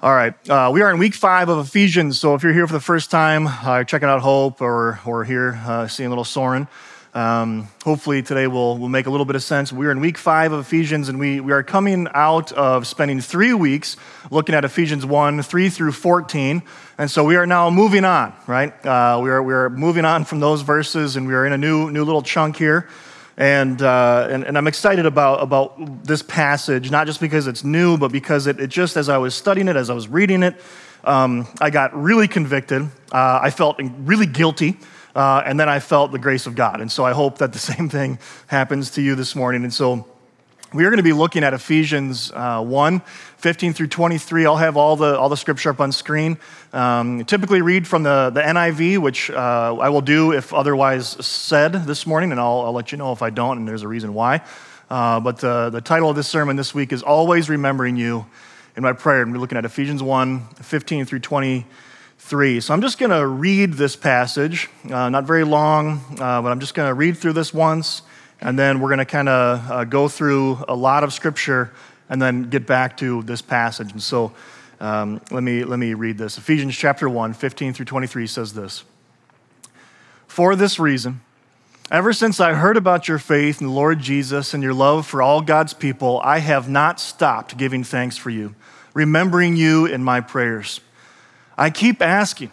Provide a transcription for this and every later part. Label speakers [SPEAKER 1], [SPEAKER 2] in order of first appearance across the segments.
[SPEAKER 1] All right, uh, we are in week five of Ephesians. So if you're here for the first time, uh, checking out Hope, or or here uh, seeing little Soren, um, hopefully today will will make a little bit of sense. We are in week five of Ephesians, and we we are coming out of spending three weeks looking at Ephesians one, three through fourteen, and so we are now moving on. Right, uh, we are we are moving on from those verses, and we are in a new new little chunk here. And, uh, and, and, I'm excited about, about this passage, not just because it's new, but because it, it just, as I was studying it, as I was reading it, um, I got really convicted. Uh, I felt really guilty. Uh, and then I felt the grace of God. And so I hope that the same thing happens to you this morning. And so we are going to be looking at Ephesians uh, 1, 15 through 23. I'll have all the, all the scripture up on screen. Um, typically read from the, the NIV, which uh, I will do if otherwise said this morning, and I'll, I'll let you know if I don't, and there's a reason why. Uh, but the, the title of this sermon this week is Always Remembering You in My Prayer. And we're looking at Ephesians 1, 15 through 23. So I'm just going to read this passage, uh, not very long, uh, but I'm just going to read through this once and then we're going to kind of uh, go through a lot of scripture and then get back to this passage. And so um, let, me, let me read this. Ephesians chapter 1, 15 through 23 says this For this reason, ever since I heard about your faith in the Lord Jesus and your love for all God's people, I have not stopped giving thanks for you, remembering you in my prayers. I keep asking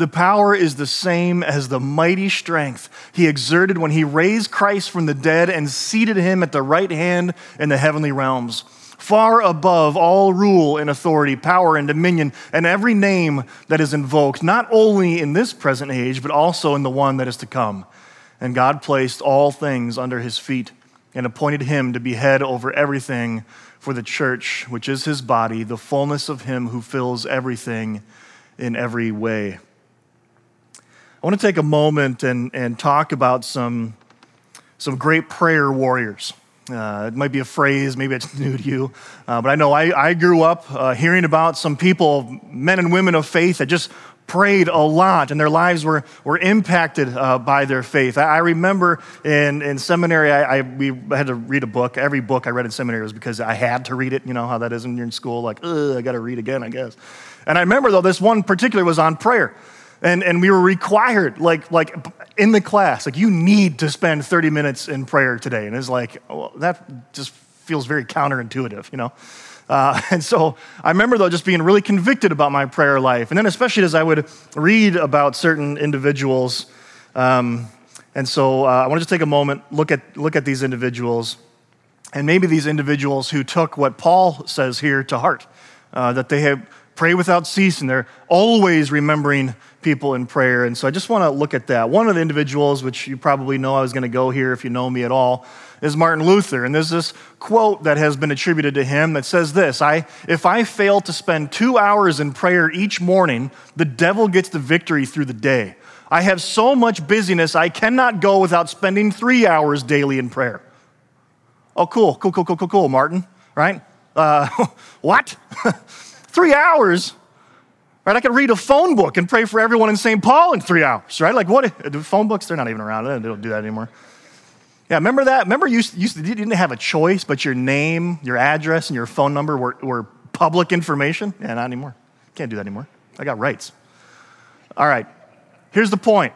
[SPEAKER 1] The power is the same as the mighty strength he exerted when he raised Christ from the dead and seated him at the right hand in the heavenly realms, far above all rule and authority, power and dominion, and every name that is invoked, not only in this present age, but also in the one that is to come. And God placed all things under his feet and appointed him to be head over everything for the church, which is his body, the fullness of him who fills everything in every way. I want to take a moment and, and talk about some, some great prayer warriors. Uh, it might be a phrase, maybe it's new to you, uh, but I know I, I grew up uh, hearing about some people, men and women of faith, that just prayed a lot and their lives were, were impacted uh, by their faith. I, I, remember in, in seminary, I, I, we had to read a book. Every book I read in seminary was because I had to read it. You know how that is when you're in school, like, ugh, I got to read again, I guess. And I remember, though, this one particular was on prayer. And, and we were required, like, like in the class, like, you need to spend 30 minutes in prayer today. And it's like, well, that just feels very counterintuitive, you know? Uh, and so I remember, though, just being really convicted about my prayer life. And then, especially as I would read about certain individuals. Um, and so uh, I want to just take a moment, look at, look at these individuals, and maybe these individuals who took what Paul says here to heart, uh, that they have pray without cease, and they're always remembering people in prayer. And so I just want to look at that. One of the individuals, which you probably know I was going to go here if you know me at all, is Martin Luther. And there's this quote that has been attributed to him that says this I, If I fail to spend two hours in prayer each morning, the devil gets the victory through the day. I have so much busyness, I cannot go without spending three hours daily in prayer. Oh, cool, cool, cool, cool, cool, cool, Martin, right? Uh, what? three hours? Right? I could read a phone book and pray for everyone in St. Paul in three hours, right? Like what? The phone books, they're not even around. They don't do that anymore. Yeah, remember that? Remember you, you didn't have a choice, but your name, your address, and your phone number were, were public information? Yeah, not anymore. Can't do that anymore. I got rights. All right, here's the point.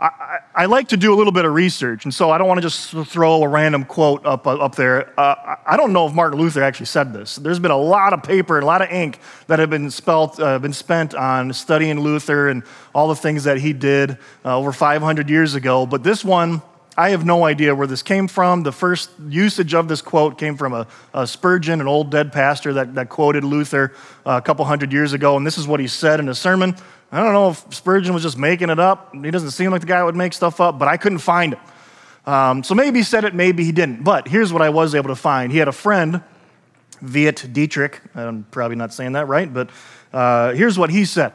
[SPEAKER 1] I, I, like to do a little bit of research, and so I don't want to just throw a random quote up, up there. Uh, I don't know if Martin Luther actually said this. There's been a lot of paper and a lot of ink that have been, spelt, uh, been spent on studying Luther and all the things that he did uh, over 500 years ago, but this one, I have no idea where this came from. The first usage of this quote came from a, a Spurgeon, an old dead pastor that, that quoted Luther uh, a couple hundred years ago, and this is what he said in a sermon. I don't know if Spurgeon was just making it up. He doesn't seem like the guy that would make stuff up, but I couldn't find it. Um, so maybe he said it, maybe he didn't. But here's what I was able to find. He had a friend, Veit Dietrich. I'm probably not saying that right, but uh, here's what he said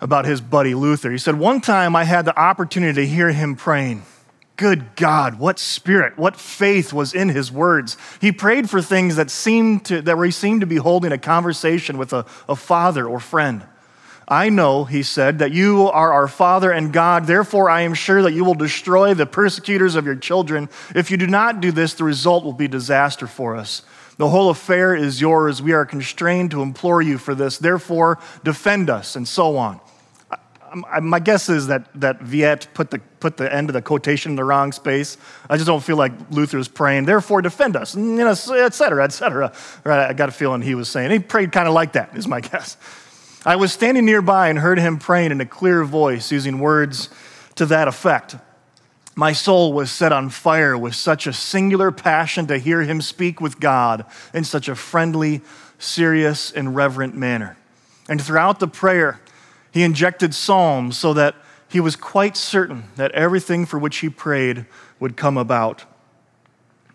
[SPEAKER 1] about his buddy Luther. He said, One time I had the opportunity to hear him praying. Good God, what spirit, what faith was in his words. He prayed for things that seemed to, that where he seemed to be holding a conversation with a, a father or friend. I know, he said, that you are our Father and God. Therefore, I am sure that you will destroy the persecutors of your children. If you do not do this, the result will be disaster for us. The whole affair is yours. We are constrained to implore you for this. Therefore, defend us, and so on. I, my guess is that, that Veit put the, put the end of the quotation in the wrong space. I just don't feel like Luther Luther's praying, therefore defend us, you know, et cetera, et cetera. Right, I got a feeling he was saying. He prayed kind of like that, is my guess. I was standing nearby and heard him praying in a clear voice, using words to that effect. My soul was set on fire with such a singular passion to hear him speak with God in such a friendly, serious, and reverent manner. And throughout the prayer, he injected psalms so that he was quite certain that everything for which he prayed would come about.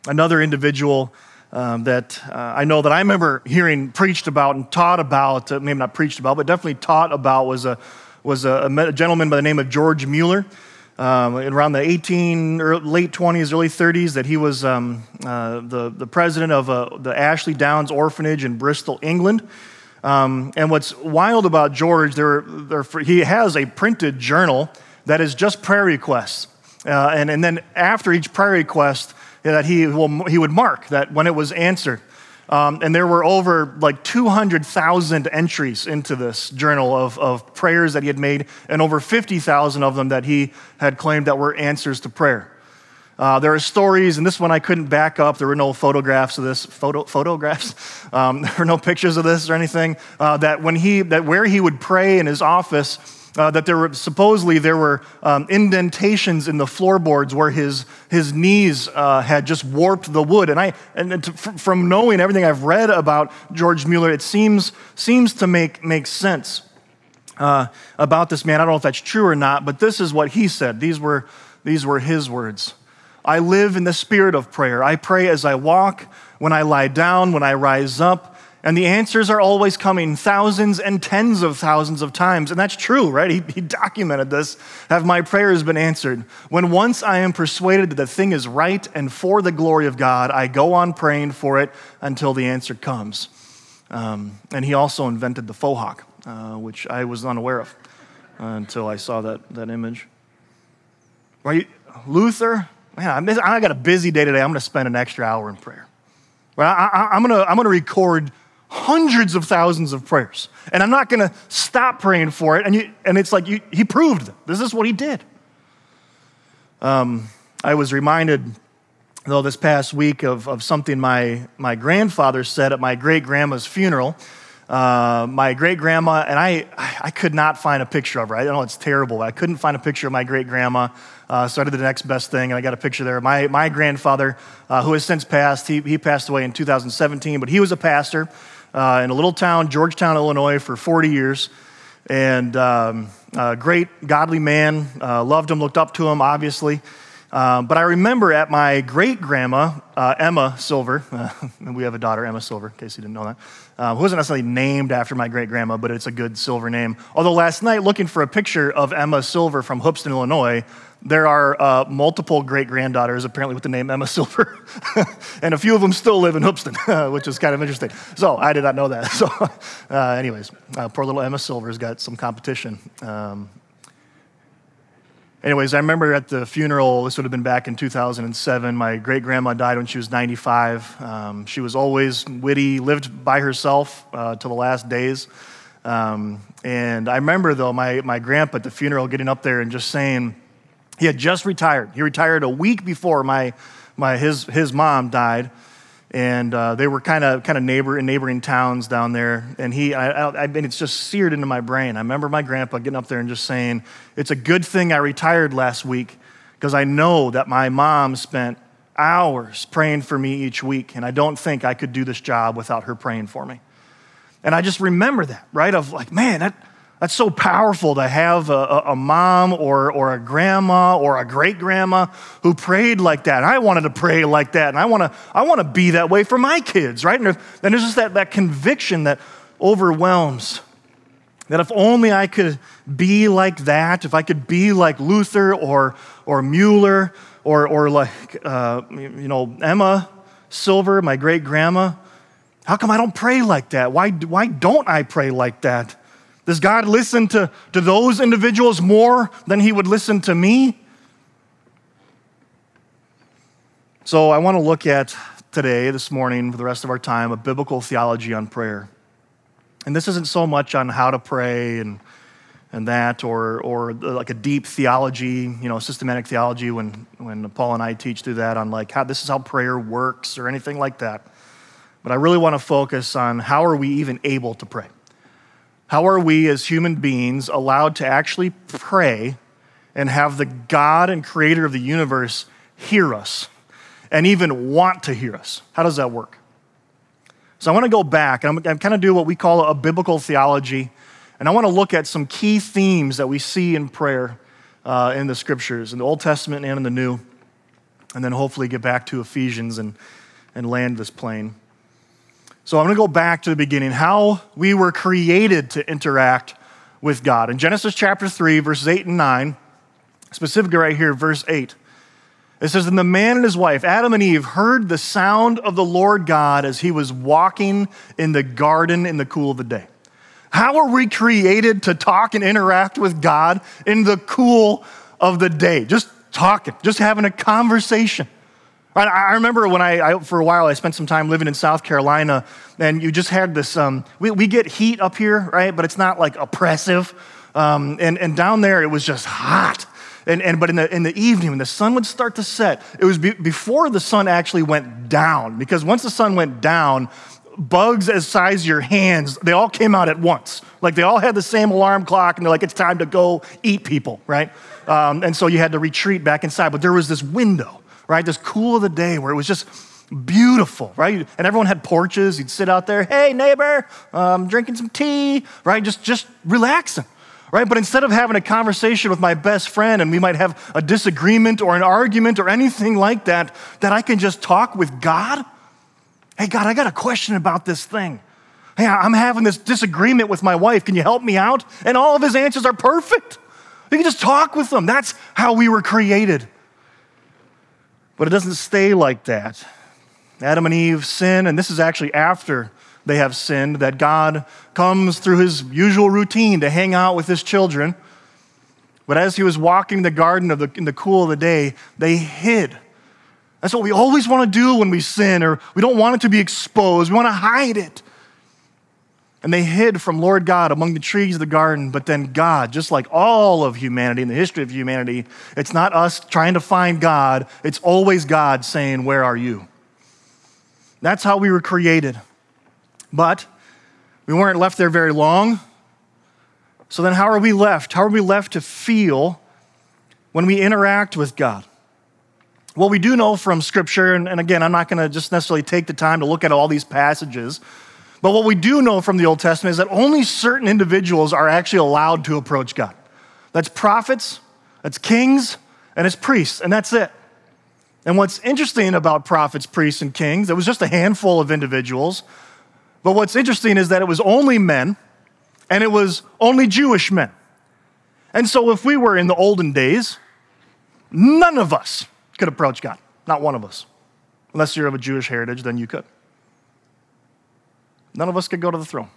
[SPEAKER 1] Another individual um, that uh, I know that I remember hearing preached about and taught about, uh, maybe not preached about, but definitely taught about, was a, was a, a gentleman by the name of George Mueller. Um, around the 18, late 20s, early 30s, that he was um, uh, the, the president of uh, the Ashley Downs Orphanage in Bristol, England. Um, and what's wild about George, there, there, he has a printed journal that is just prayer requests. Uh, and, and then after each prayer request, that he, will, he would mark that when it was answered. Um, and there were over like 200,000 entries into this journal of, of prayers that he had made, and over 50,000 of them that he had claimed that were answers to prayer. Uh, there are stories, and this one I couldn't back up. There were no photographs of this. Photo, photographs? Um, there were no pictures of this or anything. Uh, that when he, that where he would pray in his office, uh, that there were supposedly there were um, indentations in the floorboards where his his knees uh, had just warped the wood. And I and to, from knowing everything I've read about George Mueller, it seems seems to make make sense uh, about this man. I don't know if that's true or not, but this is what he said. These were these were his words. I live in the spirit of prayer. I pray as I walk, when I lie down, when I rise up. And the answers are always coming thousands and tens of thousands of times. And that's true, right? He, he, documented this. Have my prayers been answered? When once I am persuaded that the thing is right and for the glory of God, I go on praying for it until the answer comes. Um, and he also invented the faux hawk, uh, which I was unaware of uh, until I saw that, that image. Right? Luther, man, I got a busy day today. I'm going to spend an extra hour in prayer. Well, I, am going to I'm to record hundreds of thousands of prayers. And I'm not going to stop praying for it. And, you, and it's like you, he proved it. This is what he did. Um, I was reminded, though, this past week of, of something my, my grandfather said at my great grandma's funeral. Uh, my great grandma, and I, I could not find a picture of her. I know it's terrible. I couldn't find a picture of my great grandma. Uh, so I did the next best thing, and I got a picture there. My, my grandfather, uh, who has since passed, he, he passed away in 2017, but he was a pastor uh, in a little town, Georgetown, Illinois, for 40 years. And um, great, godly man. Uh, loved him, looked up to him, obviously. Um, but I remember at my great grandma, uh, Emma Silver, uh, we have a daughter, Emma Silver, in case you didn't know that, uh, who wasn't necessarily named after my great grandma, but it's a good Silver name. Although last night, looking for a picture of Emma Silver from Hoopeston, Illinois, there are uh, multiple great granddaughters apparently with the name Emma Silver, and a few of them still live in Hoopeston, which is kind of interesting. So I did not know that. So, uh, anyways, uh, poor little Emma Silver's got some competition. Um, anyways, I remember at the funeral, this would have been back in 2007. My great grandma died when she was 95. Um, she was always witty, lived by herself uh, till the last days. Um, and I remember, though, my, my grandpa at the funeral getting up there and just saying, he had just retired. He retired a week before my, my, his, his mom died. And uh, they were kind of kind of neighbor in neighboring towns down there. And he, I, I, I mean, it's just seared into my brain. I remember my grandpa getting up there and just saying, "It's a good thing I retired last week because I know that my mom spent hours praying for me each week, and I don't think I could do this job without her praying for me." And I just remember that, right? Of like, man, that that's so powerful to have a, a, mom or, or a grandma or a great grandma who prayed like that. I wanted to pray like that, and I want to I want to be that way for my kids, right? And then there's just that, that conviction that overwhelms. That if only I could be like that, if I could be like Luther or, or Mueller or, or like, uh, you know, Emma Silver, my great grandma. How come I don't pray like that? Why, why don't I pray like that? Does God listen to, to those individuals more than he would listen to me? So I want to look at today, this morning, for the rest of our time, a biblical theology on prayer. And this isn't so much on how to pray and and that, or, or like a deep theology, you know, systematic theology when, when Paul and I teach through that on like how this is how prayer works or anything like that. But I really want to focus on how are we even able to pray? How are we as human beings allowed to actually pray and have the God and creator of the universe hear us and even want to hear us? How does that work? So I want to go back and I'm, I'm kind of do what we call a biblical theology and I want to look at some key themes that we see in prayer uh, in the scriptures, in the Old Testament and in the New, and then hopefully get back to Ephesians and, and land this plane. So I'm going to go back to the beginning how we were created to interact with God. In Genesis chapter 3, verses 8 and 9, specifically right here, verse 8, it says, And the man and his wife, Adam and Eve, heard the sound of the Lord God as he was walking in the garden in the cool of the day. How are we created to talk and interact with God in the cool of the day? Just talking, just having a conversation. I remember when I, I, for a while, I spent some time living in South Carolina, and you just had this. Um, we, we get heat up here, right? But it's not like oppressive. Um, and, and down there, it was just hot. And, and, but in the, in the evening, when the sun would start to set, it was be, before the sun actually went down. Because once the sun went down, bugs as size your hands, they all came out at once. Like they all had the same alarm clock, and they're like, it's time to go eat people, right? Um, and so you had to retreat back inside. But there was this window, right? This cool of the day where it was just beautiful, right? And everyone had porches. You'd sit out there, hey, neighbor, I'm um, drinking some tea, right? Just, just relaxing. Right? But instead of having a conversation with my best friend and we might have a disagreement or an argument or anything like that, that I can just talk with God, Hey, God, I got a question about this thing. Hey, I'm having this disagreement with my wife. Can you help me out? And all of his answers are perfect. You can just talk with them. That's how we were created. But it doesn't stay like that. Adam and Eve sin, and this is actually after they have sinned, that God comes through his usual routine to hang out with his children. But as he was walking the garden of the, in the cool of the day, they hid that's what we always want to do when we sin, or we don't want it to be exposed. We want to hide it. And they hid from Lord God among the trees of the garden. But then God, just like all of humanity in the history of humanity, it's not us trying to find God, it's always God saying, Where are you? That's how we were created. But we weren't left there very long. So then, how are we left? How are we left to feel when we interact with God? What we do know from Scripture, and, and again, I'm not going to just necessarily take the time to look at all these passages, but what we do know from the Old Testament is that only certain individuals are actually allowed to approach God. That's prophets, that's kings, and it's priests, and that's it. And what's interesting about prophets, priests, and kings, it was just a handful of individuals. But what's interesting is that it was only men, and it was only Jewish men. And so if we were in the olden days, none of us could approach God. Not one of us. Unless you're of a Jewish heritage, then you could. None of us could go to the throne.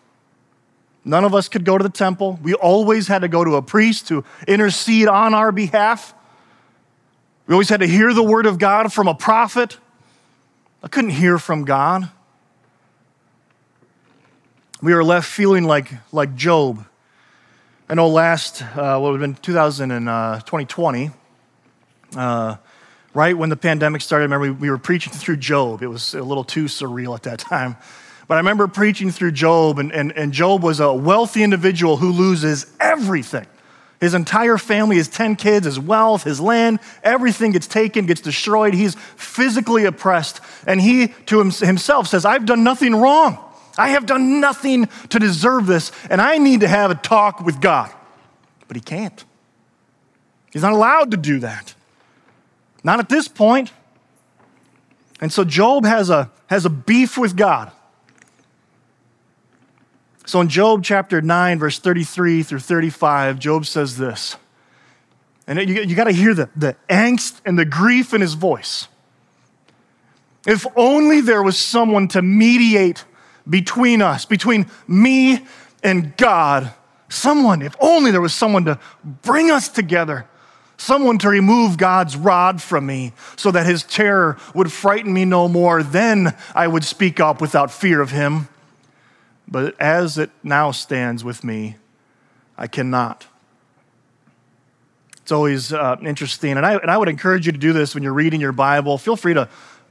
[SPEAKER 1] None of us could go to the temple. We always had to go to a priest to intercede on our behalf. We always had to hear the word of God from a prophet. I couldn't hear from God. We were left feeling like, like Job. I know last, uh, what would have been 2000 and, uh, 2020, uh, right when the pandemic started, I remember we, we were preaching through Job. It was a little too surreal at that time. But I remember preaching through Job, and, and, and Job was a wealthy individual who loses everything. His entire family, his 10 kids, his wealth, his land, everything gets taken, gets destroyed. He's physically oppressed. And he to himself says, I've done nothing wrong. I have done nothing to deserve this, and I need to have a talk with God. But he can't. He's not allowed to do that. Not at this point. And so Job has a, has a beef with God. So in Job chapter 9, verse 33 through 35, Job says this And you, you got to hear the, the angst and the grief in his voice. If only there was someone to mediate between us, between me and God. Someone, if only there was someone to bring us together, someone to remove God's rod from me so that his terror would frighten me no more, then I would speak up without fear of him. But as it now stands with me, I cannot. It's always uh, interesting. And I, and I would encourage you to do this when you're reading your Bible. Feel free to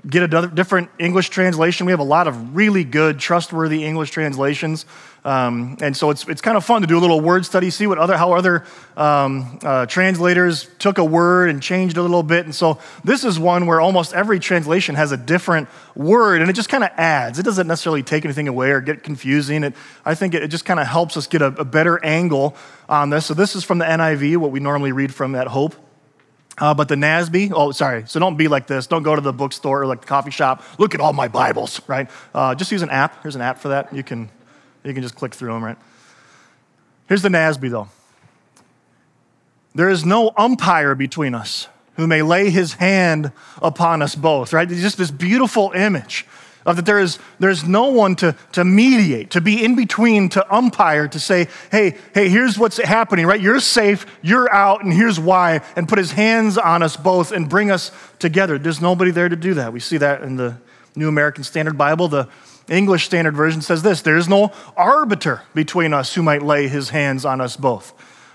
[SPEAKER 1] get a different English translation. We have a lot of really good, trustworthy English translations. Um, and so it's, it's kind of fun to do a little word study, see what other, how other um, uh, translators took a word and changed a little bit. And so this is one where almost every translation has a different word and it just kind of adds. It doesn't necessarily take anything away or get confusing. It, I think it, it just kind of helps us get a, a better angle on this. So this is from the NIV, what we normally read from at Hope. Uh, but the NASB, oh, sorry. So don't be like this. Don't go to the bookstore or like the coffee shop. Look at all my Bibles, right? Uh, just use an app. Here's an app for that. You can, you can just click through them, right? Here's the NASB, though. There is no umpire between us who may lay his hand upon us both, right? It's just this beautiful image of that there is there's no one to, to mediate, to be in between, to umpire, to say, hey, hey, here's what's happening, right? You're safe, you're out, and here's why, and put his hands on us both and bring us together. There's nobody there to do that. We see that in the New American Standard Bible. The English Standard Version says this there is no arbiter between us who might lay his hands on us both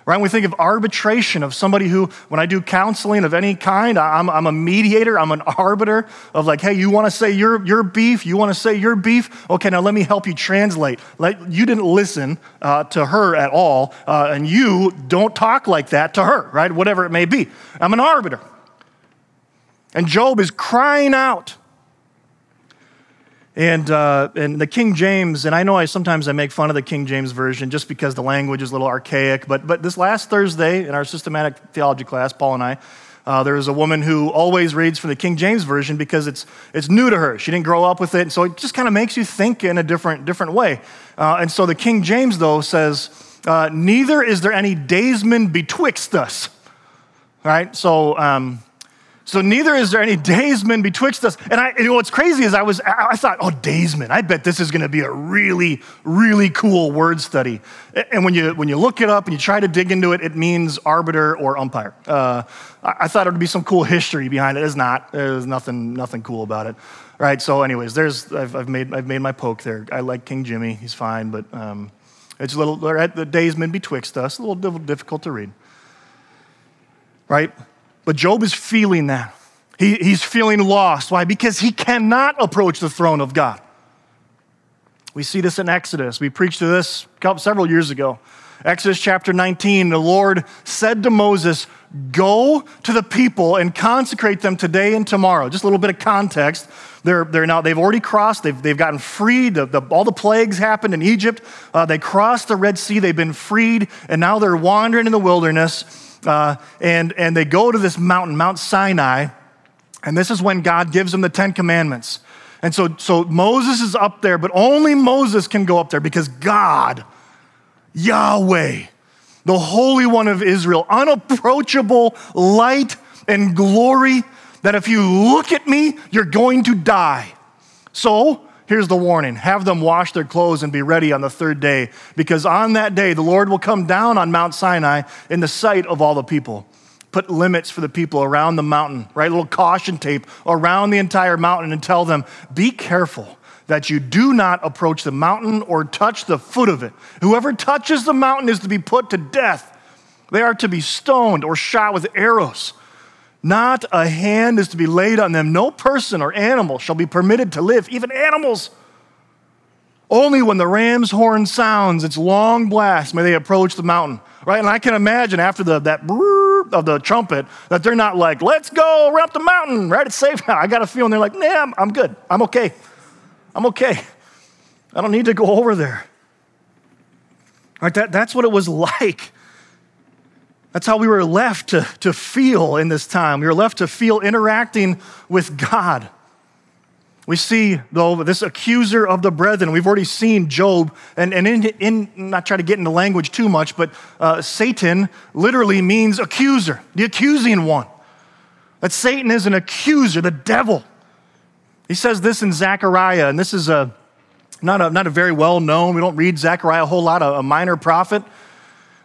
[SPEAKER 1] right? When we think of arbitration, of somebody who, when I do counseling of any kind, I'm, I'm a mediator, I'm an arbiter of like, hey, you want to say your, your beef, you want to say your beef? Okay, now let me help you translate. Let, you didn't listen uh, to her at all, uh, and you don't talk like that to her, right? Whatever it may be. I'm an arbiter. And Job is crying out and, uh, and the King James, and I know I sometimes I make fun of the King James Version just because the language is a little archaic, but, but this last Thursday in our systematic theology class, Paul and I, uh, was a woman who always reads from the King James Version because it's, it's new to her. She didn't grow up with it, and so it just kind of makes you think in a different, different way. Uh, and so the King James, though, says, uh, Neither is there any daysman betwixt us. Right? So um, so neither is there any daysman betwixt us. And I, what's crazy is I was, I thought, oh, daysman. I bet this is going to be a really, really cool word study. And when you when you look it up and you try to dig into it, it means arbiter or umpire. Uh, I thought it would be some cool history behind it. It's not. There's nothing nothing cool about it. Right. So, anyways, there's I've, I've made I've made my poke there. I like King Jimmy. He's fine, but um, it's a little right. the daysman betwixt us. A little difficult to read. Right. But Job is feeling that. He, he's feeling lost. Why? Because he cannot approach the throne of God. We see this in Exodus. We preached to this several years ago. Exodus chapter 19, the Lord said to Moses, Go to the people and consecrate them today and tomorrow. Just a little bit of context. They're, they're now, they've already crossed, they've, they've gotten freed. The, the, all the plagues happened in Egypt. Uh, they crossed the Red Sea, they've been freed, and now they're wandering in the wilderness. Uh, and, and they go to this mountain, Mount Sinai, and this is when God gives them the Ten Commandments. And so, so Moses is up there, but only Moses can go up there because God, Yahweh, the Holy One of Israel, unapproachable light and glory, that if you look at me, you're going to die. So Here's the warning have them wash their clothes and be ready on the third day, because on that day the Lord will come down on Mount Sinai in the sight of all the people. Put limits for the people around the mountain, right? A little caution tape around the entire mountain and tell them, be careful that you do not approach the mountain or touch the foot of it. Whoever touches the mountain is to be put to death. They are to be stoned or shot with arrows. Not a hand is to be laid on them. No person or animal shall be permitted to live, even animals. Only when the ram's horn sounds its long blast may they approach the mountain. Right? And I can imagine after the, that of the trumpet that they're not like, let's go, we're up the mountain, right? It's safe now. I got a feeling they're like, nah, I'm, I'm good. I'm okay. I'm okay. I don't need to go over there. Right? That, that's what it was like that's how we were left to, to feel in this time. We were left to feel interacting with God. We see, though, this accuser of the brethren. We've already seen Job, and, and in, in not try to get into language too much, but uh, Satan literally means accuser, the accusing one. That Satan is an accuser, the devil. He says this in Zechariah, and this is a, not, a, not a very well known, we don't read Zechariah a whole lot, a, a minor prophet.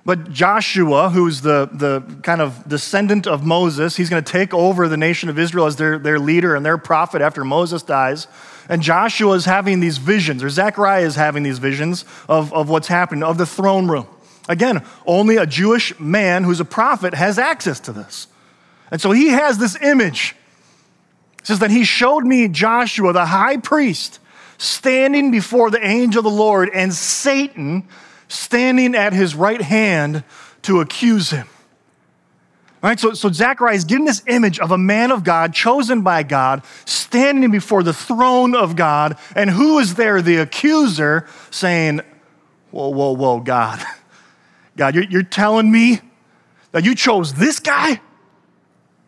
[SPEAKER 1] But Joshua, who's the, the kind of descendant of Moses, he's going to take over the nation of Israel as their, their leader and their prophet after Moses dies. And Joshua is having these visions, or Zechariah is having these visions of, of what's happening, of the throne room. Again, only a Jewish man who's a prophet has access to this. And so he has this image. It says that he showed me Joshua, the high priest, standing before the angel of the Lord, and Satan standing at his right hand to accuse him. All right, so, so Zechariah is getting this image of a man of God, chosen by God, standing before the throne of God. And who is there? The accuser saying, Whoa, whoa, whoa, God. God, you're, you're telling me that you chose this guy?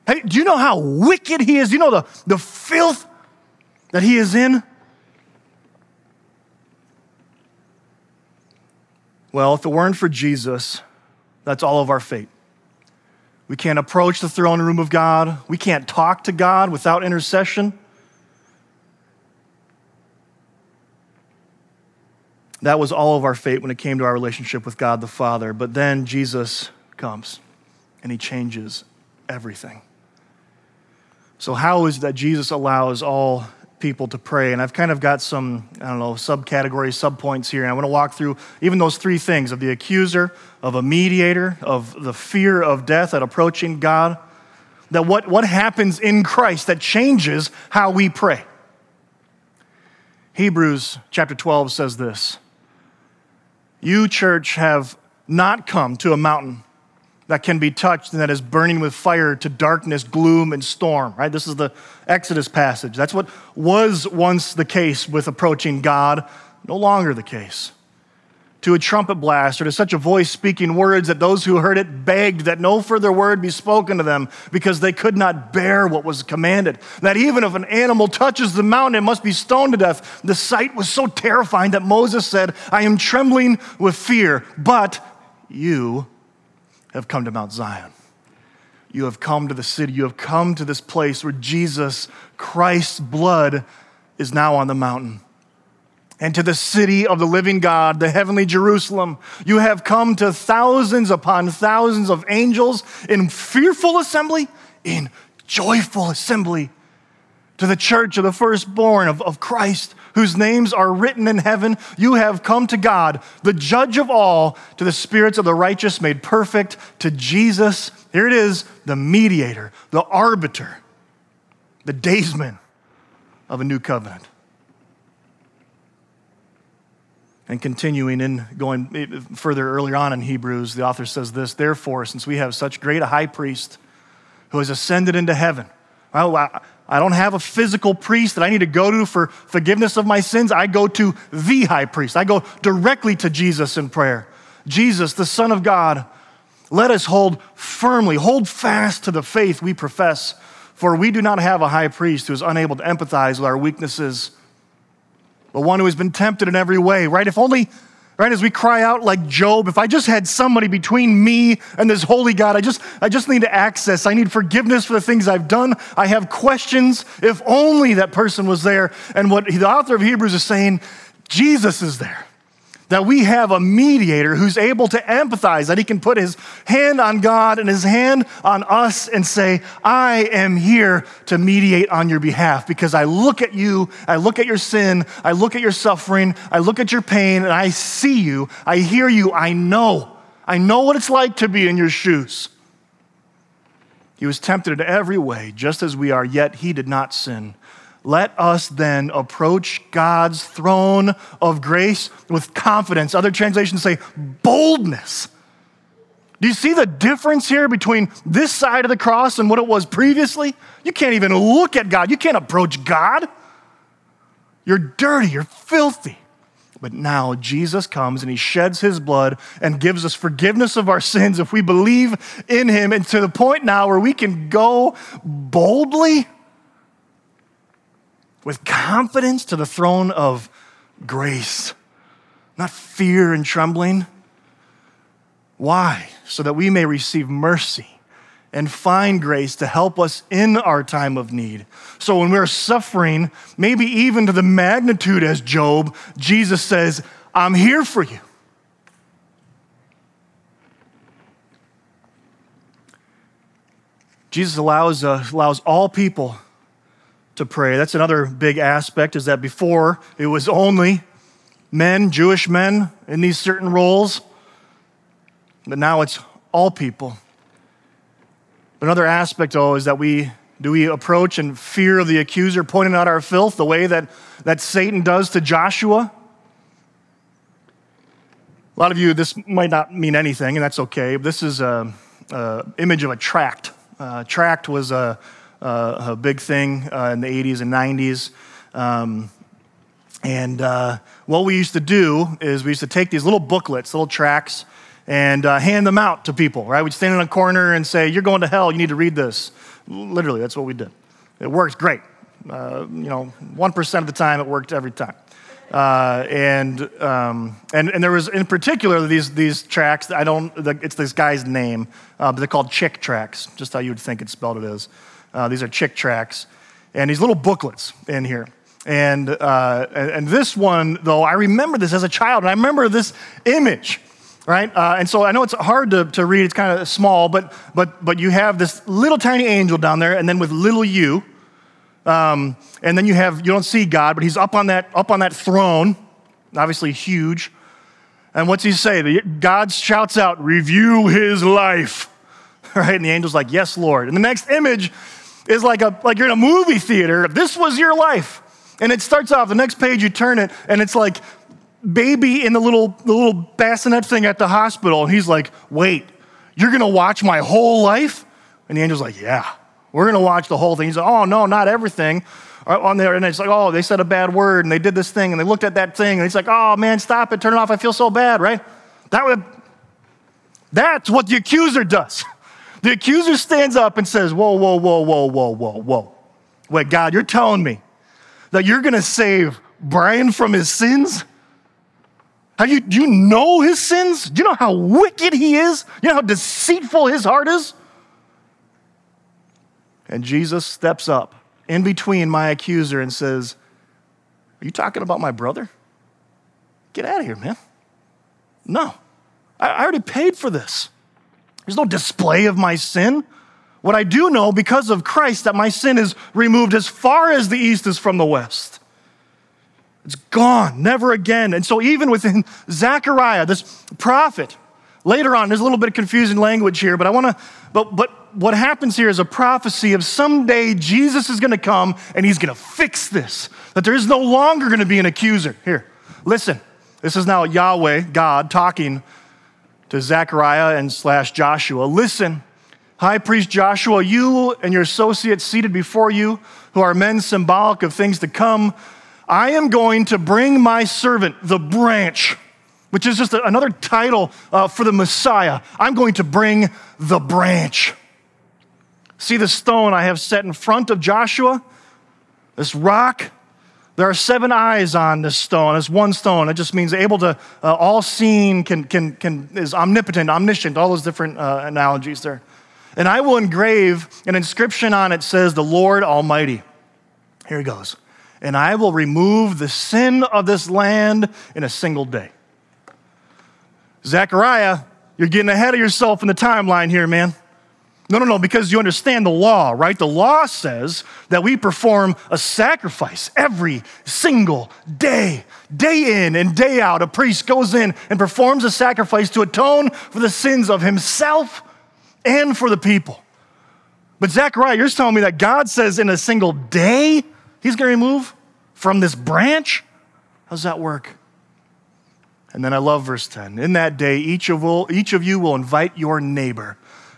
[SPEAKER 1] Hey, do you know how wicked he is? Do you know the, the filth that he is in? Well, if it weren't for Jesus, that's all of our fate. We can't approach the throne room of God. We can't talk to God without intercession. That was all of our fate when it came to our relationship with God the Father. But then Jesus comes and he changes everything. So, how is it that Jesus allows all people to pray. And I've kind of got some, I don't know, subcategories, subpoints here. And I want to walk through even those three things of the accuser, of a mediator, of the fear of death at approaching God. That what, what happens in Christ that changes how we pray. Hebrews chapter 12 says this You, church, have not come to a mountain that can be touched and that is burning with fire to darkness, gloom, and storm, right? This is the Exodus passage. That's what was once the case with approaching God, no longer the case. To a trumpet blast or to such a voice speaking words that those who heard it begged that no further word be spoken to them because they could not bear what was commanded. That even if an animal touches the mountain, it must be stoned to death. The sight was so terrifying that Moses said, I am trembling with fear, but you have come to Mount Zion. You have come to the city. You have come to this place where Jesus, Christ's blood, is now on the mountain. And to the city of the living God, the heavenly Jerusalem. You have come to thousands upon thousands of angels in fearful assembly, in joyful assembly to the church of the firstborn of, of Christ, whose names are written in heaven. You have come to God, the judge of all, to the spirits of the righteous made perfect, to Jesus. Here it is, the mediator, the arbiter, the daysman of a new covenant. And continuing in going further earlier on in Hebrews, the author says this Therefore, since we have such great a high priest who has ascended into heaven, well, I don't have a physical priest that I need to go to for forgiveness of my sins. I go to the high priest. I go directly to Jesus in prayer. Jesus, the Son of God, let us hold firmly, hold fast to the faith we profess, for we do not have a high priest who is unable to empathize with our weaknesses, but one who has been tempted in every way, right? If only right as we cry out like Job if i just had somebody between me and this holy god i just i just need access. I need forgiveness for the things i've done. I have questions. If only that person was there. And what the author of Hebrews is saying jesus is there that we have a mediator who's able to empathize, that he can put his hand on God and his hand on us and say, I am here to mediate on your behalf because I look at you, I look at your sin, I look at your suffering, I look at your pain, and I see you, I hear you, I know. I know what it's like to be in your shoes. He was tempted in every way, just as we are, yet he did not sin. Let us then approach God's throne of grace with confidence. Other translations say boldness. Do you see the difference here between this side of the cross and what it was previously? You can't even look at God. You can't approach God. You're dirty, you're filthy. But now Jesus comes and he sheds his blood and gives us forgiveness of our sins if we believe in him. And to the point now where we can go boldly with confidence to the throne of grace, not fear and trembling. Why? So that we may receive mercy and find grace to help us in our time of need. So when we're suffering, maybe even to the magnitude as Job, Jesus says, I'm here for you. Jesus allows, uh, allows all people to pray. That's another big aspect is that before it was only men, Jewish men in these certain roles, but now it's all people. But Another aspect, though, is that we do we approach in fear of the accuser pointing out our filth the way that, that Satan does to Joshua? A lot of you, this might not mean anything, and that's okay. This is an image of a tract. Uh, tract was a, a, a big thing uh, in the 80s and 90s. Um, and uh, what we used to do is we used to take these little booklets, little tracts, and uh, hand them out to people, right? We'd stand in a corner and say, You're going to hell, you need to read this. Literally, that's what we did. It worked great. Uh, you know, 1% of the time, it worked every time. Uh, and, um, and, and there was in particular these, these tracts, I don't, it's this guy's name, uh, but they're called chick tracts, just how you would think it's spelled it is. Uh, these are Chick tracts. And these little booklets in here. And, uh, and this one, though, I remember this as a child, and I remember this image right? Uh, and so I know it's hard to, to read, it's kind of small, but, but, but you have this little tiny angel down there, and then with little you, um, and then you have, you don't see God, but he's up on that, up on that throne, obviously huge. And what's he say? God shouts out, review his life, right? And the angel's like, yes, Lord. And the next image is like, a, like you're in a movie theater. This was your life. And it starts off, the next page you turn it, and it's like baby in the little, the little bassinet thing at the hospital. And he's like, wait, you're going to watch my whole life? And the angel's like, yeah, we're going to watch the whole thing. He's like, oh, no, not everything. Uh, on there, and it's like, oh, they said a bad word, and they did this thing, and they looked at that thing, and he's like, oh, man, stop it, turn it off, I feel so bad, right? That would, that's what the accuser does. The accuser stands up and says, whoa, whoa, whoa, whoa, whoa, whoa, whoa. Wait, God, you're telling me that you're going to save Brian from his sins? Have you, do you know his sins? Do you know how wicked he is? You know how deceitful his heart is? And Jesus steps up in between my accuser and says, Are you talking about my brother? Get out of here, man. No, I already paid for this. There's no display of my sin. What I do know because of Christ that my sin is removed as far as the east is from the west. It's gone, never again. And so, even within Zechariah, this prophet, later on, there's a little bit of confusing language here, but I want to, but, but what happens here is a prophecy of someday Jesus is going to come and he's going to fix this, that there is no longer going to be an accuser. Here, listen. This is now Yahweh, God, talking to Zechariah and slash Joshua. Listen, High Priest Joshua, you and your associates seated before you, who are men symbolic of things to come, I am going to bring my servant, the branch, which is just another title uh, for the Messiah. I'm going to bring the branch. See the stone I have set in front of Joshua? This rock? There are seven eyes on this stone. It's one stone. It just means able to, uh, all seen, can, can, can, is omnipotent, omniscient, all those different uh, analogies there. And I will engrave an inscription on it says, The Lord Almighty. Here he goes and I will remove the sin of this land in a single day. Zechariah, you're getting ahead of yourself in the timeline here, man. No, no, no, because you understand the law, right? The law says that we perform a sacrifice every single day. Day in and day out, a priest goes in and performs a sacrifice to atone for the sins of himself and for the people. But Zechariah, you're telling me that God says in a single day, He's going to remove from this branch? How does that work? And then I love verse 10. In that day, each of, will, each of you will invite your neighbor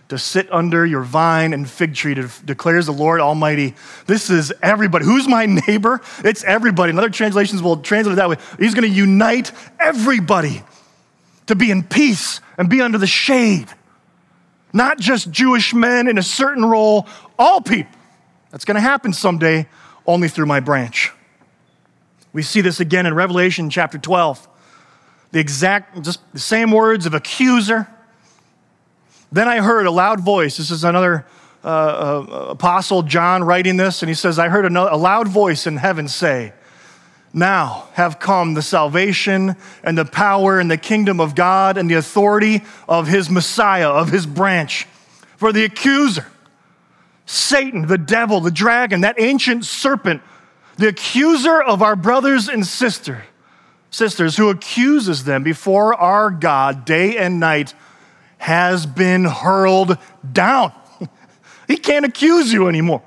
[SPEAKER 1] to sit under your vine and fig tree, declares the Lord Almighty. This is everybody. Who's my neighbor? It's everybody. And other translations will translate it that way. He's going to unite everybody to be in peace and be under the shade. Not just Jewish men in a certain role, all people. That's going to happen someday only through my branch. We see this again in Revelation chapter 12. The exact, just the same words of accuser. Then I heard a loud voice. This is another uh, uh, apostle, John, writing this, and he says, I heard a, a loud voice in heaven say, now have come the salvation and the power and the kingdom of God and the authority of his Messiah, of his branch. For the accuser, Satan, the devil, the dragon, that ancient serpent, the accuser of our brothers and sister, sisters, who accuses them before our God day and night, has been hurled down. he can't accuse you anymore.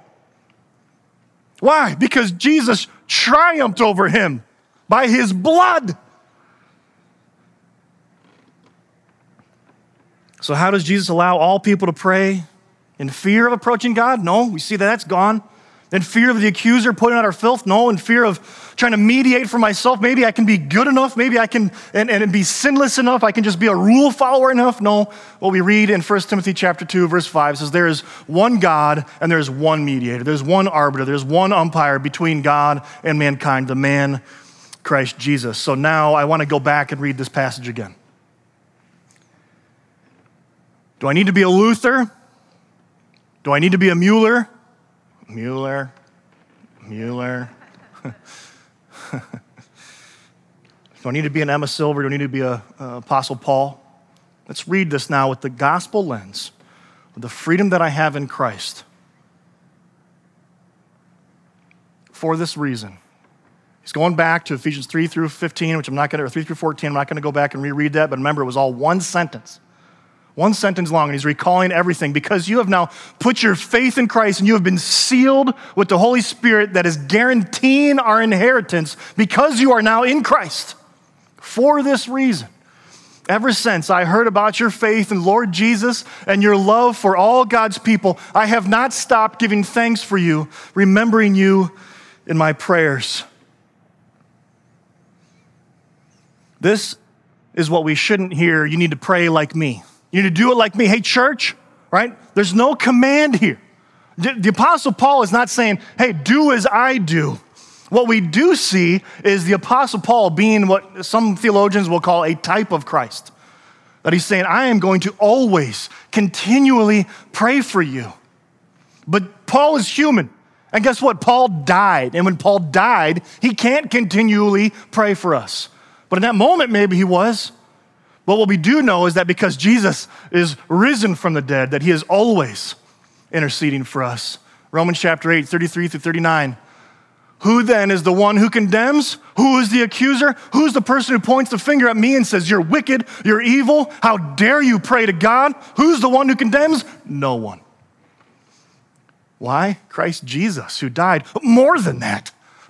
[SPEAKER 1] Why? Because Jesus triumphed over him by his blood. So, how does Jesus allow all people to pray in fear of approaching God? No, we see that that's gone. In fear of the accuser putting out our filth? No. In fear of trying to mediate for myself? Maybe I can be good enough. Maybe I can and, and be sinless enough. I can just be a rule follower enough. No. What we read in 1 Timothy chapter 2, verse 5 says there is one God and there is one mediator. There's one arbiter. There's one umpire between God and mankind, the man Christ Jesus. So now I want to go back and read this passage again. Do I need to be a Luther? Do I need to be a Mueller? Mueller, Mueller. do I need to be an Emma Silver? Do I need to be a, a Apostle Paul? Let's read this now with the gospel lens, with the freedom that I have in Christ. For this reason, he's going back to Ephesians 3 through 15, which I'm not going to, or 3 through 14. I'm not going to go back and reread that, but remember, it was all one sentence. One sentence long, and he's recalling everything because you have now put your faith in Christ and you have been sealed with the Holy Spirit that is guaranteeing our inheritance because you are now in Christ. For this reason, ever since I heard about your faith in Lord Jesus and your love for all God's people, I have not stopped giving thanks for you, remembering you in my prayers. This is what we shouldn't hear. You need to pray like me. You need to do it like me. Hey, church, right? There's no command here. The Apostle Paul is not saying, hey, do as I do. What we do see is the Apostle Paul being what some theologians will call a type of Christ. That he's saying, I am going to always, continually pray for you. But Paul is human. And guess what? Paul died. And when Paul died, he can't continually pray for us. But in that moment, maybe he was. But what we do know is that because Jesus is risen from the dead, that he is always interceding for us. Romans chapter 8, 33 through 39. Who then is the one who condemns? Who is the accuser? Who's the person who points the finger at me and says, You're wicked, you're evil? How dare you pray to God? Who's the one who condemns? No one. Why? Christ Jesus, who died. More than that,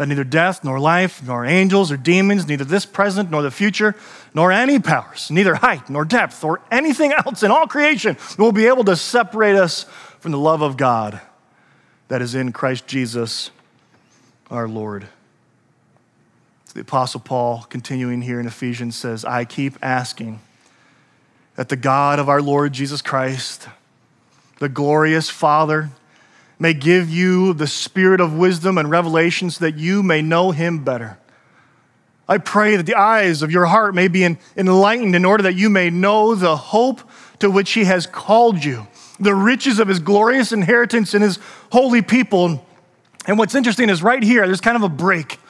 [SPEAKER 1] that neither death, nor life, nor angels or demons, neither this present nor the future, nor any powers, neither height nor depth or anything else in all creation will be able to separate us from the love of God that is in Christ Jesus our Lord. The Apostle Paul, continuing here in Ephesians, says, I keep asking that the God of our Lord Jesus Christ, the glorious Father, may give you the spirit of wisdom and revelation so that you may know him better. I pray that the eyes of your heart may be enlightened in order that you may know the hope to which he has called you, the riches of his glorious inheritance in his holy people. And what's interesting is right here, there's kind of a break.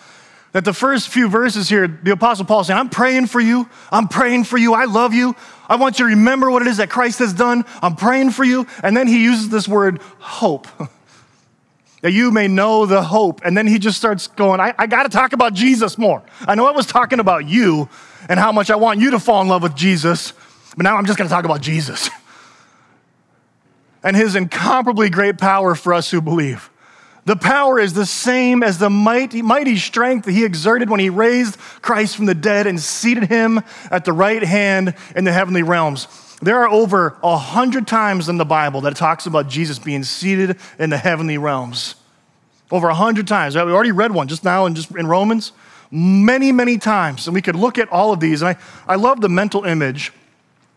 [SPEAKER 1] That the first few verses here, the Apostle Paul saying, I'm praying for you. I'm praying for you. I love you. I want you to remember what it is that Christ has done. I'm praying for you. And then he uses this word hope. that you may know the hope. And then he just starts going, I, I got to talk about Jesus more. I know I was talking about you and how much I want you to fall in love with Jesus, but now I'm just going to talk about Jesus and his incomparably great power for us who believe. The power is the same as the mighty, mighty strength that he exerted when he raised Christ from the dead and seated him at the right hand in the heavenly realms. There are over a hundred times in the Bible that talks about Jesus being seated in the heavenly realms. Over a hundred times. We already read one just now in, just in Romans. Many, many times. And we could look at all of these. And I, I love the mental image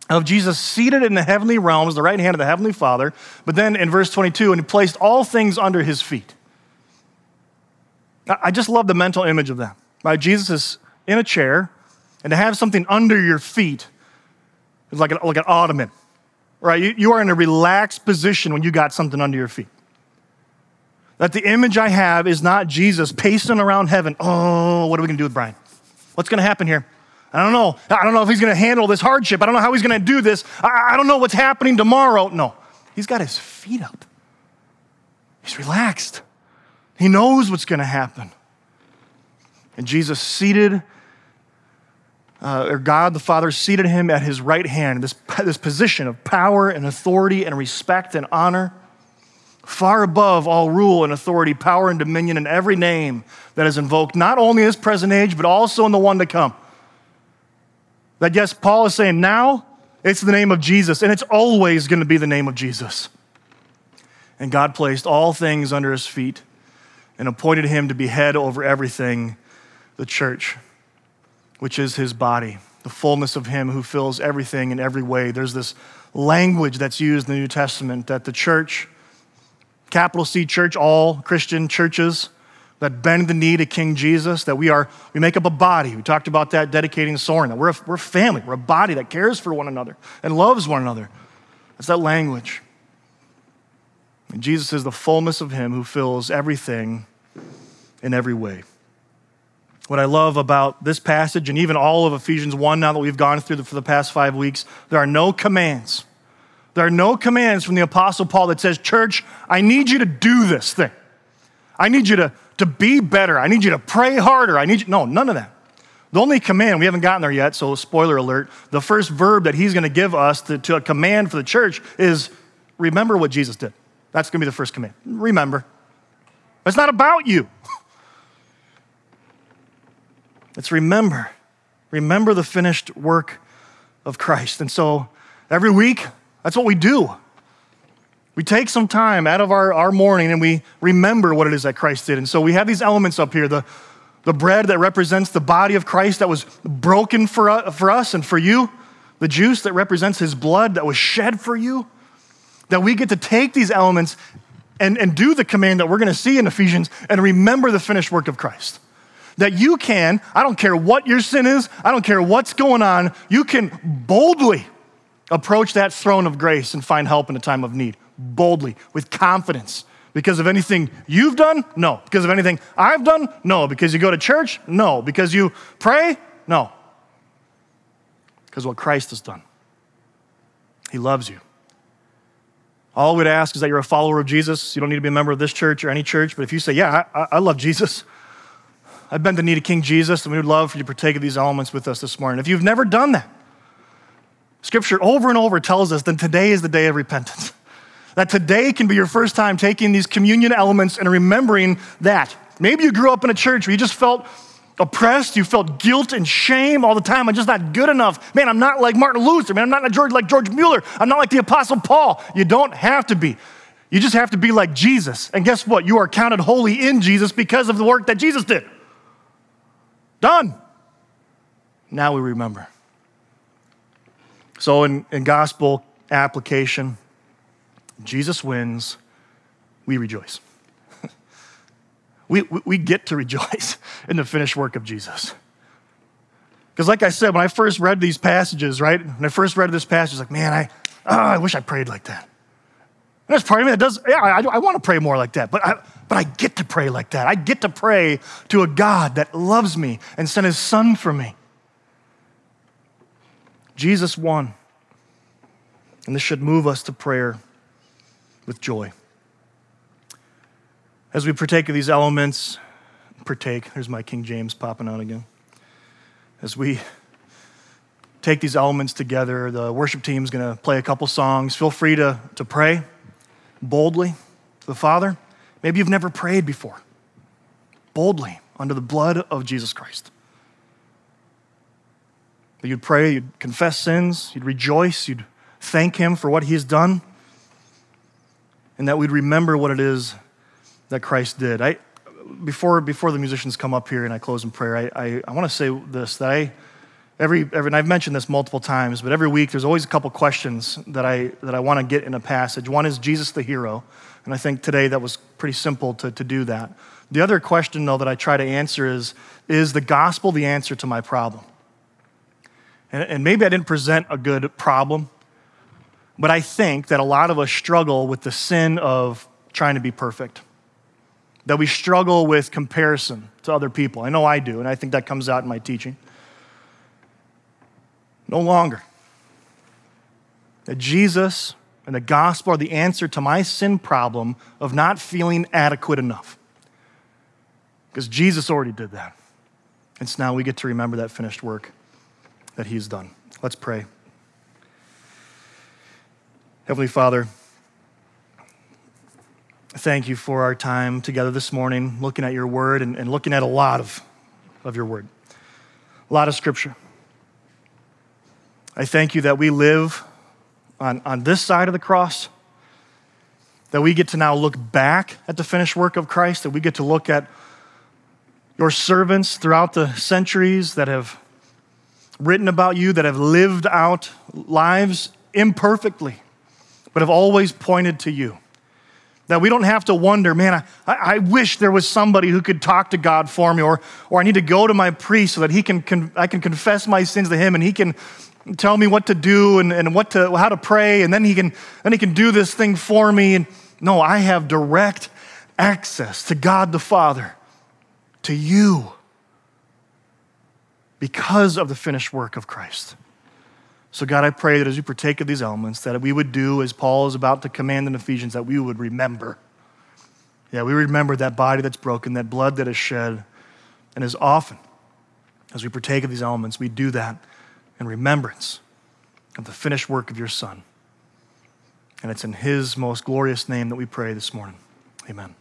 [SPEAKER 1] of Jesus seated in the heavenly realms, the right hand of the heavenly Father. But then in verse 22, and he placed all things under his feet. I just love the mental image of that. Right? Jesus is in a chair, and to have something under your feet is like an, like an ottoman. Right? You, you are in a relaxed position when you got something under your feet. That the image I have is not Jesus pacing around heaven. Oh, what are we going to do with Brian? What's going to happen here? I don't know. I don't know if he's going to handle this hardship. I don't know how he's going to do this. I, I don't know what's happening tomorrow. No, he's got his feet up. He's relaxed. He knows what's going to happen. And Jesus seated, uh, or God the Father seated him at his right hand, this, this position of power and authority and respect and honor, far above all rule and authority, power and dominion, and every name that is invoked, not only in this present age, but also in the one to come. That, yes, Paul is saying now it's the name of Jesus, and it's always going to be the name of Jesus. And God placed all things under his feet and appointed him to be head over everything, the church, which is his body, the fullness of him who fills everything in every way. There's this language that's used in the New Testament that the church, capital C church, all Christian churches, that bend the knee to King Jesus, that we are, we make up a body. We talked about that dedicating Soren, that we're a, we're a family, we're a body that cares for one another and loves one another. That's that language. And Jesus is the fullness of Him who fills everything in every way. What I love about this passage and even all of Ephesians 1, now that we've gone through the, for the past five weeks, there are no commands. There are no commands from the Apostle Paul that says, Church, I need you to do this thing. I need you to to be better. I need you to pray harder. I need you. No, none of that. The only command, we haven't gotten there yet, so spoiler alert. The first verb that he's going to give us to, to a command for the church is remember what Jesus did. That's going to be the first command. Remember. It's not about you. It's remember. Remember the finished work of Christ. And so every week, that's what we do. We take some time out of our, our morning and we remember what it is that Christ did. And so we have these elements up here the, the bread that represents the body of Christ that was broken for, uh, for us and for you, the juice that represents his blood that was shed for you. That we get to take these elements and, and do the command that we're going to see in Ephesians and remember the finished work of Christ. That you can, I don't care what your sin is, I don't care what's going on, you can boldly approach that throne of grace and find help in a time of need boldly, with confidence. Because of anything you've done? No. Because of anything I've done? No. Because you go to church? No. Because you pray? No. Because what Christ has done. He loves you. All we'd ask is that you're a follower of Jesus. You don't need to be a member of this church or any church, but if you say, Yeah, I, I love Jesus, I've been to need King Jesus, and we would love for you to partake of these elements with us this morning. If you've never done that, Scripture over and over tells us that today is the day of repentance. That today can be your first time taking these communion elements and remembering that. Maybe you grew up in a church where you just felt oppressed, you felt guilt and shame all the time. I'm just not good enough. Man, I'm not like Martin Luther. Man, I'm not like George, like George Mueller. I'm not like the Apostle Paul. You don't have to be. You just have to be like Jesus. And guess what? You are counted holy in Jesus because of the work that Jesus did. Done. Now we remember. So, in, in gospel application, Jesus wins, we rejoice. we, we, we get to rejoice in the finished work of Jesus. Because, like I said, when I first read these passages, right? When I first read this passage, like, man, I, oh, I wish I prayed like that. There's part of me that does, yeah, I, I want to pray more like that, but I, but I get to pray like that. I get to pray to a God that loves me and sent his son for me. Jesus won. And this should move us to prayer with joy. As we partake of these elements, partake, there's my King James popping out again. As we take these elements together, the worship team is going to play a couple songs. Feel free to, to pray boldly to the Father. Maybe you've never prayed before. Boldly, under the blood of Jesus Christ. That you'd pray, you'd confess sins, you'd rejoice, you'd thank Him for what He's done, and that we'd remember what it is that Christ did. I, before, before the musicians come up here and I close in prayer, I, I, I want to say this that I, every, every, and I've mentioned this multiple times, but every week there's always a couple questions that I, that I want to get in a passage. One is Jesus the hero, and I think today that was pretty simple to, to do that. The other question, though, that I try to answer is Is the gospel the answer to my problem? And, and maybe I didn't present a good problem, but I think that a lot of us struggle with the sin of trying to be perfect that we struggle with comparison to other people. I know I do, and I think that comes out in my teaching. No longer. That Jesus and the gospel are the answer to my sin problem of not feeling adequate enough. Because Jesus already did that. And so now we get to remember that finished work that He's done. Let's pray. Heavenly Father, thank you for our time together this morning, looking at your word and, and looking at a lot of, of your word, a lot of scripture. I thank you that we live on, on this side of the cross, that we get to now look back at the finished work of Christ, that we get to look at your servants throughout the centuries that have written about you, that have lived out lives imperfectly, but have always pointed to you. That we don't have to wonder, man, I, I wish there was somebody who could talk to God for me, or, or I need to go to my priest so that he can, con- I can confess my sins to him and he can tell me what to do and, and what to, how to pray, and then he, can, then he can do this thing for me. And no, I have direct access to God the Father, to you, because of the finished work of Christ. So, God, I pray that as we partake of these elements, that we would do as Paul is about to command in Ephesians, that we would remember. Yeah, we remember that body that's broken, that blood that is shed. And as often as we partake of these elements, we do that in remembrance of the finished work of your Son. And it's in his most glorious name that we pray this morning. Amen.